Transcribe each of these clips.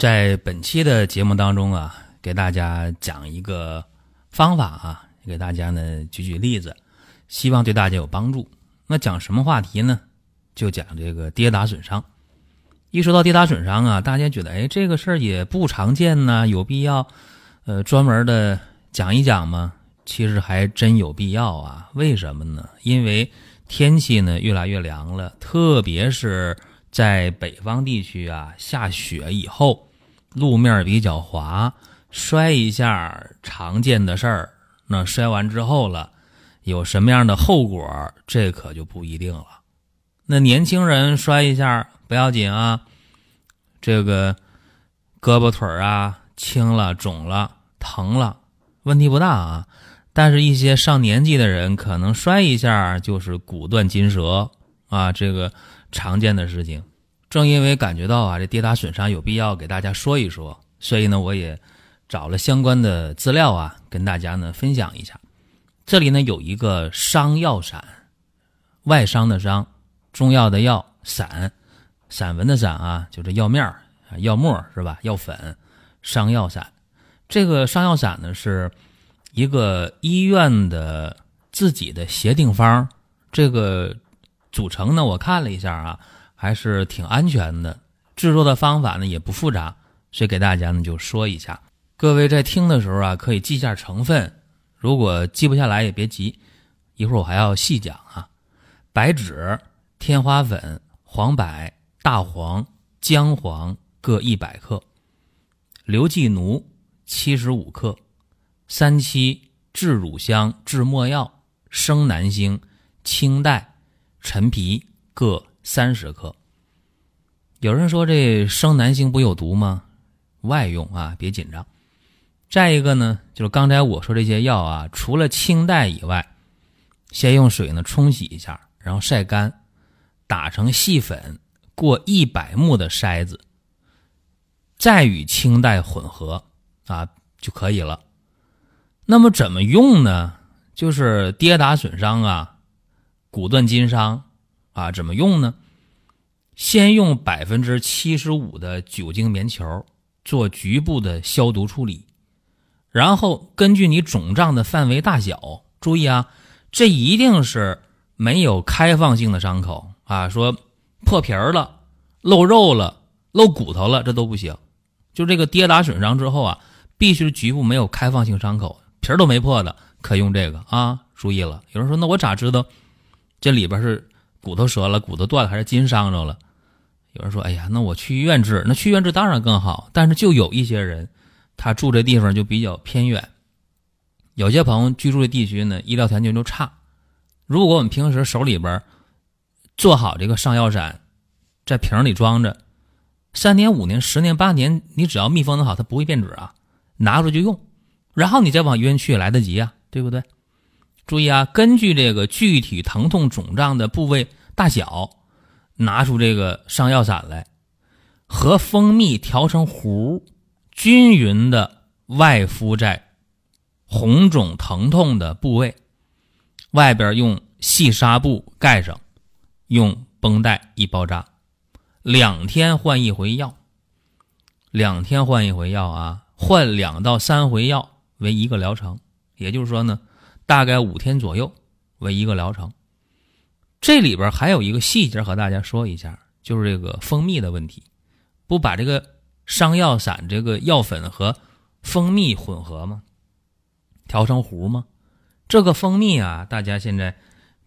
在本期的节目当中啊，给大家讲一个方法啊，给大家呢举举例子，希望对大家有帮助。那讲什么话题呢？就讲这个跌打损伤。一说到跌打损伤啊，大家觉得哎，这个事儿也不常见呢，有必要呃专门的讲一讲吗？其实还真有必要啊。为什么呢？因为天气呢越来越凉了，特别是在北方地区啊，下雪以后。路面比较滑，摔一下常见的事儿。那摔完之后了，有什么样的后果？这可就不一定了。那年轻人摔一下不要紧啊，这个胳膊腿啊青了、肿了、疼了，问题不大啊。但是，一些上年纪的人可能摔一下就是骨断筋折啊，这个常见的事情。正因为感觉到啊，这跌打损伤有必要给大家说一说，所以呢，我也找了相关的资料啊，跟大家呢分享一下。这里呢有一个伤药散，外伤的伤，中药的药散，散文的散啊，就这药面儿、药末是吧？药粉，伤药散。这个伤药散呢是一个医院的自己的协定方，这个组成呢，我看了一下啊。还是挺安全的，制作的方法呢也不复杂，所以给大家呢就说一下。各位在听的时候啊，可以记下成分，如果记不下来也别急，一会儿我还要细讲啊。白芷、天花粉、黄柏、大黄、姜黄各一百克，刘寄奴七十五克，三七、制乳香、制没药、生南星、清代、陈皮各。三十克。有人说这生南星不有毒吗？外用啊，别紧张。再一个呢，就是刚才我说这些药啊，除了清代以外，先用水呢冲洗一下，然后晒干，打成细粉，过一百目的筛子，再与清代混合啊就可以了。那么怎么用呢？就是跌打损伤啊，骨断筋伤。啊，怎么用呢？先用百分之七十五的酒精棉球做局部的消毒处理，然后根据你肿胀的范围大小，注意啊，这一定是没有开放性的伤口啊，说破皮儿了、露肉了、露骨头了，这都不行。就这个跌打损伤之后啊，必须局部没有开放性伤口，皮儿都没破的，可用这个啊。注意了，有人说那我咋知道这里边是？骨头折了，骨头断了，还是筋伤着了？有人说：“哎呀，那我去医院治，那去医院治当然更好。但是就有一些人，他住这地方就比较偏远，有些朋友居住的地区呢，医疗条件就差。如果我们平时手里边做好这个上药散，在瓶里装着，三年、五年、十年、八年，你只要密封的好，它不会变质啊，拿出来就用，然后你再往医院去也来得及啊，对不对？”注意啊，根据这个具体疼痛肿胀的部位大小，拿出这个上药散来，和蜂蜜调成糊，均匀的外敷在红肿疼痛的部位，外边用细纱布盖上，用绷带一包扎，两天换一回药，两天换一回药啊，换两到三回药为一个疗程，也就是说呢。大概五天左右为一个疗程，这里边还有一个细节和大家说一下，就是这个蜂蜜的问题，不把这个伤药散这个药粉和蜂蜜混合吗？调成糊吗？这个蜂蜜啊，大家现在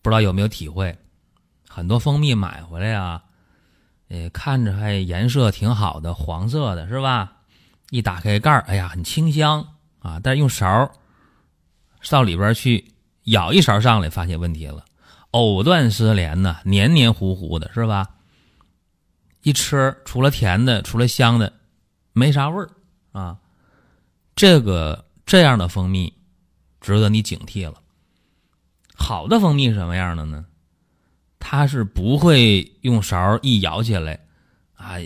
不知道有没有体会？很多蜂蜜买回来啊，呃，看着还颜色挺好的，黄色的是吧？一打开盖儿，哎呀，很清香啊，但是用勺儿。到里边去舀一勺上来，发现问题了，藕断丝连呐，黏黏糊糊的，是吧？一吃除了甜的，除了香的，没啥味儿啊。这个这样的蜂蜜值得你警惕了。好的蜂蜜是什么样的呢？它是不会用勺一舀起来，啊，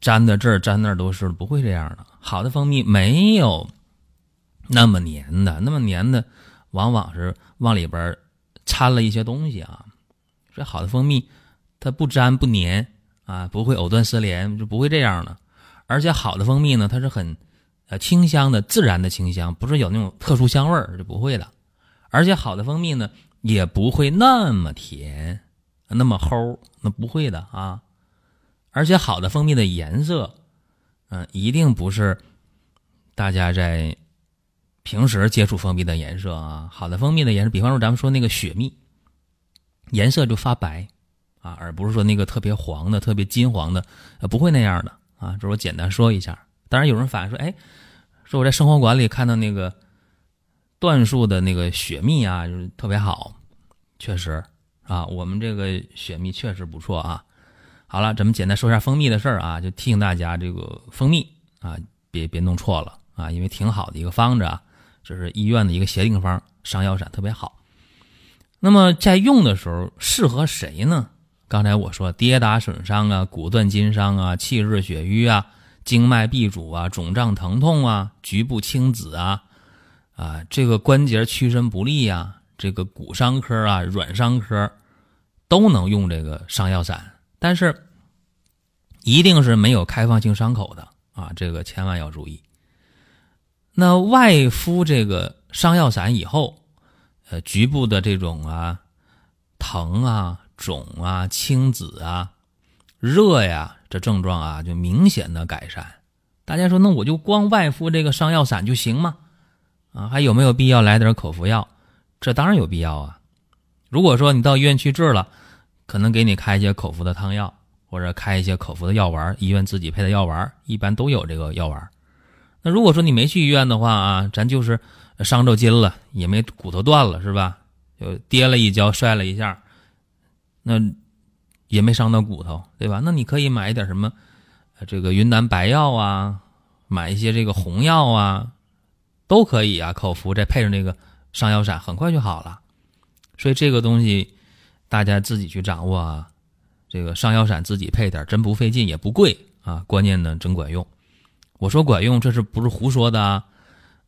粘的这儿粘那儿都是，不会这样的。好的蜂蜜没有那么黏的，那么黏的往往是往里边掺了一些东西啊。这好的蜂蜜它不粘不粘啊，不会藕断丝连，就不会这样的。而且好的蜂蜜呢，它是很呃清香的，自然的清香，不是有那种特殊香味儿，就不会的。而且好的蜂蜜呢。也不会那么甜，那么齁，那不会的啊！而且好的蜂蜜的颜色，嗯，一定不是大家在平时接触蜂蜜的颜色啊。好的蜂蜜的颜色，比方说咱们说那个雪蜜，颜色就发白啊，而不是说那个特别黄的、特别金黄的，呃，不会那样的啊。这我简单说一下。当然有人反映说，哎，说我在生活馆里看到那个。椴树的那个雪蜜啊，就是特别好，确实啊，我们这个雪蜜确实不错啊。好了，咱们简单说一下蜂蜜的事儿啊，就提醒大家这个蜂蜜啊，别别弄错了啊，因为挺好的一个方子啊，这是医院的一个协定方，上药散特别好。那么在用的时候适合谁呢？刚才我说跌打损伤啊、骨断筋伤啊、气滞血瘀啊、经脉闭阻啊、肿胀疼痛啊、局部青紫啊。啊，这个关节屈伸不利呀，这个骨伤科啊、软伤科都能用这个伤药散，但是一定是没有开放性伤口的啊，这个千万要注意。那外敷这个伤药散以后，呃，局部的这种啊疼啊、肿啊、青紫啊、热呀，这症状啊就明显的改善。大家说，那我就光外敷这个伤药散就行吗？啊，还有没有必要来点口服药？这当然有必要啊。如果说你到医院去治了，可能给你开一些口服的汤药，或者开一些口服的药丸，医院自己配的药丸，一般都有这个药丸。那如果说你没去医院的话啊，咱就是伤着筋了，也没骨头断了，是吧？就跌了一跤，摔了一下，那也没伤到骨头，对吧？那你可以买一点什么，这个云南白药啊，买一些这个红药啊。都可以啊，口服再配上那个伤药散，很快就好了。所以这个东西大家自己去掌握啊。这个伤药散自己配点，真不费劲，也不贵啊。关键呢，真管用。我说管用，这是不是胡说的啊？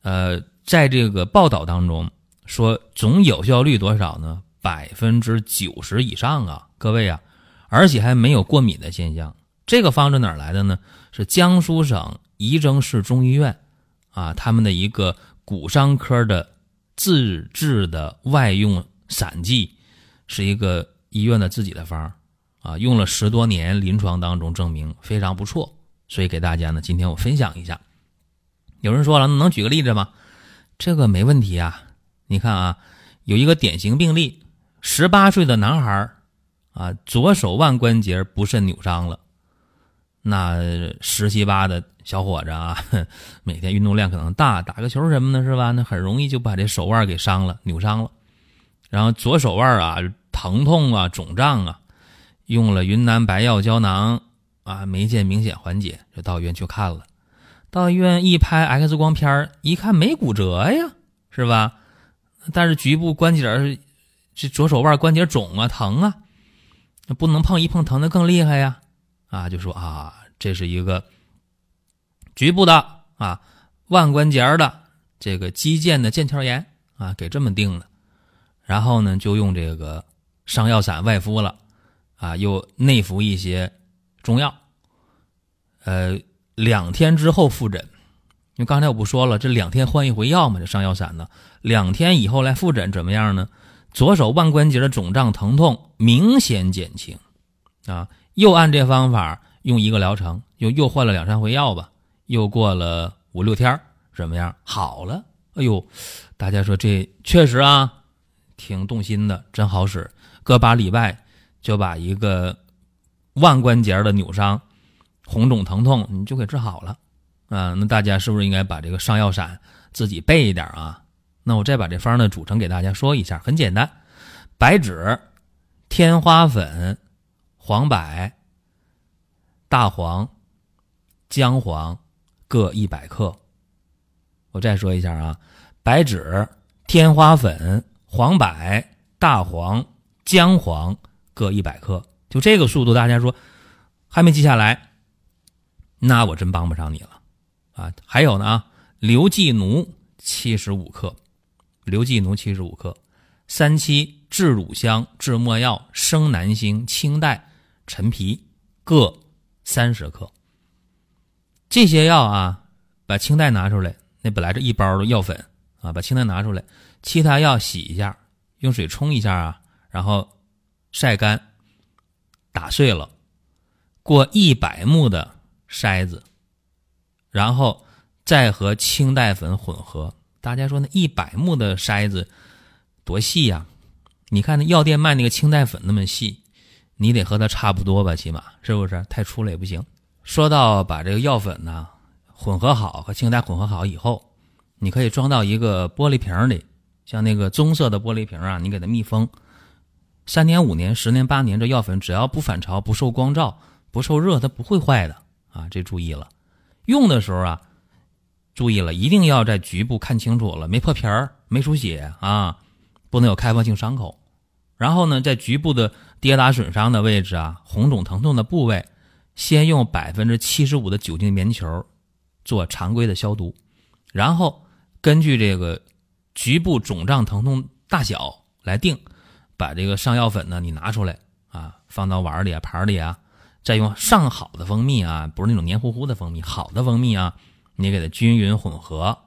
呃，在这个报道当中说总有效率多少呢？百分之九十以上啊，各位啊，而且还没有过敏的现象。这个方子哪来的呢？是江苏省仪征市中医院。啊，他们的一个骨伤科的自制的外用散剂，是一个医院的自己的方啊，用了十多年，临床当中证明非常不错，所以给大家呢，今天我分享一下。有人说了，能举个例子吗？这个没问题啊。你看啊，有一个典型病例，十八岁的男孩啊，左手腕关节不慎扭伤了。那十七八的小伙子啊，每天运动量可能大，打个球什么的，是吧？那很容易就把这手腕给伤了，扭伤了。然后左手腕啊，疼痛啊，肿胀啊，用了云南白药胶囊啊，没见明显缓解，就到医院去看了。到医院一拍 X 光片一看没骨折呀，是吧？但是局部关节这左手腕关节肿啊，疼啊，不能碰，一碰疼的更厉害呀。啊，就说啊，这是一个局部的啊腕关节的这个肌腱的腱鞘炎啊，给这么定的。然后呢，就用这个伤药散外敷了啊，又内服一些中药。呃，两天之后复诊，因为刚才我不说了，这两天换一回药嘛，这上药散呢，两天以后来复诊怎么样呢？左手腕关节的肿胀疼痛明显减轻啊。又按这方法用一个疗程，又又换了两三回药吧，又过了五六天怎么样？好了，哎呦，大家说这确实啊，挺动心的，真好使。隔把礼拜就把一个腕关节的扭伤、红肿疼痛，你就给治好了啊。那大家是不是应该把这个伤药散自己备一点啊？那我再把这方的组成给大家说一下，很简单：白芷、天花粉。黄柏、大黄、姜黄各一百克。我再说一下啊，白芷、天花粉、黄柏、大黄、姜黄各一百克。就这个速度，大家说还没记下来，那我真帮不上你了啊！还有呢啊，刘寄奴七十五克，刘寄奴七十五克，三七、制乳香、制没药、生南星、青黛、陈皮各三十克。这些药啊，把青黛拿出来，那本来这一包的药粉啊，把青黛拿出来，其他药洗一下，用水冲一下啊，然后晒干。打碎了，过一百目的筛子，然后再和青黛粉混合。大家说那一百目的筛子多细呀？你看那药店卖那个青黛粉那么细，你得和它差不多吧？起码是不是？太粗了也不行。说到把这个药粉呢混合好和青黛混合好以后，你可以装到一个玻璃瓶里，像那个棕色的玻璃瓶啊，你给它密封。三年、五年、十年、八年，这药粉只要不反潮、不受光照、不受热，它不会坏的啊！这注意了。用的时候啊，注意了，一定要在局部看清楚了，没破皮儿、没出血啊，不能有开放性伤口。然后呢，在局部的跌打损伤的位置啊，红肿疼痛的部位，先用百分之七十五的酒精棉球做常规的消毒，然后根据这个局部肿胀疼痛大小来定。把这个上药粉呢，你拿出来啊，放到碗里啊、盘里啊，再用上好的蜂蜜啊，不是那种黏糊糊的蜂蜜，好的蜂蜜啊，你给它均匀混合，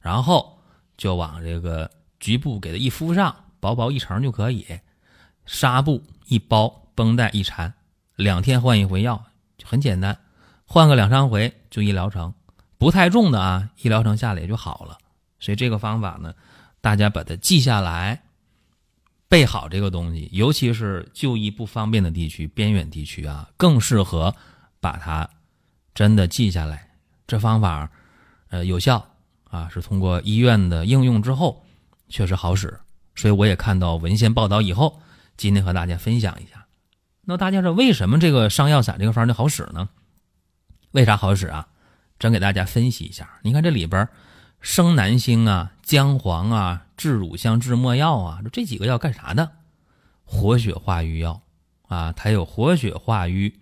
然后就往这个局部给它一敷上，薄薄一层就可以，纱布一包，绷带一缠，两天换一回药，很简单，换个两三回就一疗程，不太重的啊，一疗程下来也就好了。所以这个方法呢，大家把它记下来。备好这个东西，尤其是就医不方便的地区、边远地区啊，更适合把它真的记下来。这方法，呃，有效啊，是通过医院的应用之后确实好使。所以我也看到文献报道以后，今天和大家分享一下。那大家说，为什么这个上药散这个方就好使呢？为啥好使啊？真给大家分析一下。你看这里边。生南星啊，姜黄啊，炙乳香、炙没药啊，这几个药干啥的？活血化瘀药啊，它有活血化瘀、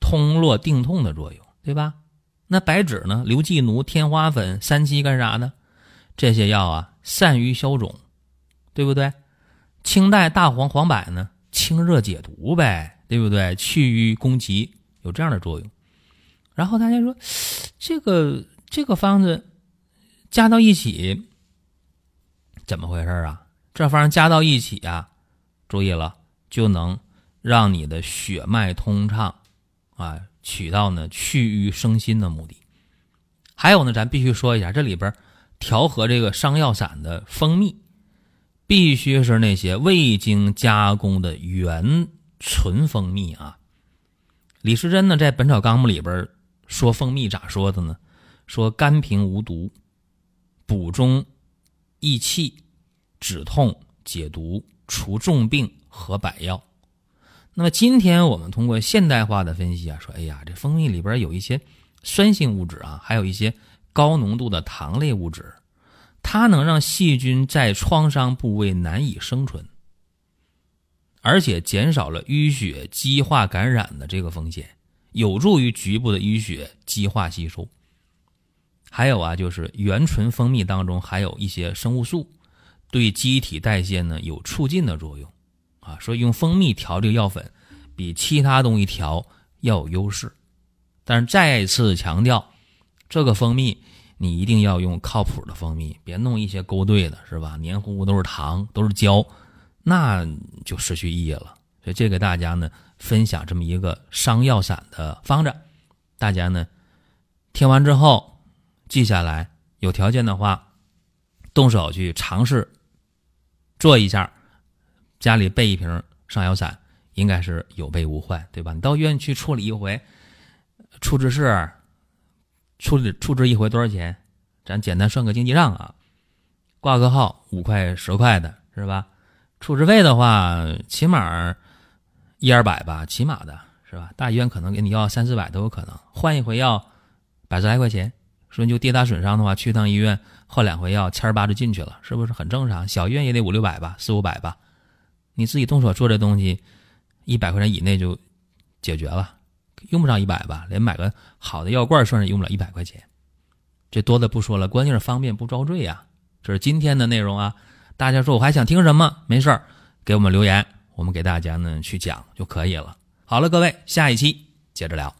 通络定痛的作用，对吧？那白芷呢？刘寄奴、天花粉、三七干啥的？这些药啊，散瘀消肿，对不对？清代、大黄、黄柏呢？清热解毒呗，对不对？去瘀攻急，有这样的作用。然后大家说，这个这个方子。加到一起，怎么回事啊？这方加到一起啊，注意了，就能让你的血脉通畅，啊，起到呢去瘀生新的目的。还有呢，咱必须说一下，这里边调和这个伤药散的蜂蜜，必须是那些未经加工的原纯蜂蜜啊。李时珍呢，在《本草纲目》里边说蜂蜜咋说的呢？说甘平无毒。补中益气、止痛、解毒、除重病和百药。那么今天我们通过现代化的分析啊，说，哎呀，这蜂蜜里边有一些酸性物质啊，还有一些高浓度的糖类物质，它能让细菌在创伤部位难以生存，而且减少了淤血激化感染的这个风险，有助于局部的淤血激化吸收。还有啊，就是原纯蜂蜜当中含有一些生物素，对机体代谢呢有促进的作用，啊，所以用蜂蜜调这个药粉，比其他东西调要有优势。但是再次强调，这个蜂蜜你一定要用靠谱的蜂蜜，别弄一些勾兑的，是吧？黏糊糊都是糖，都是胶，那就失去意义了。所以这个大家呢分享这么一个伤药散的方子，大家呢听完之后。记下来，有条件的话，动手去尝试做一下，家里备一瓶上药散，应该是有备无患，对吧？你到医院去处理一回，处置室处理处置一回多少钱？咱简单算个经济账啊，挂个号五块十块的是吧？处置费的话，起码一二百吧，起码的是吧？大医院可能给你要三四百都有可能，换一回要百十来块钱。说你就跌打损伤的话，去趟医院换两回药，千儿八就进去了，是不是很正常？小医院也得五六百吧，四五百吧。你自己动手做这东西，一百块钱以内就解决了，用不上一百吧？连买个好的药罐算是用不了一百块钱。这多的不说了，关键是方便不遭罪呀。这是今天的内容啊。大家说我还想听什么？没事儿，给我们留言，我们给大家呢去讲就可以了。好了，各位，下一期接着聊。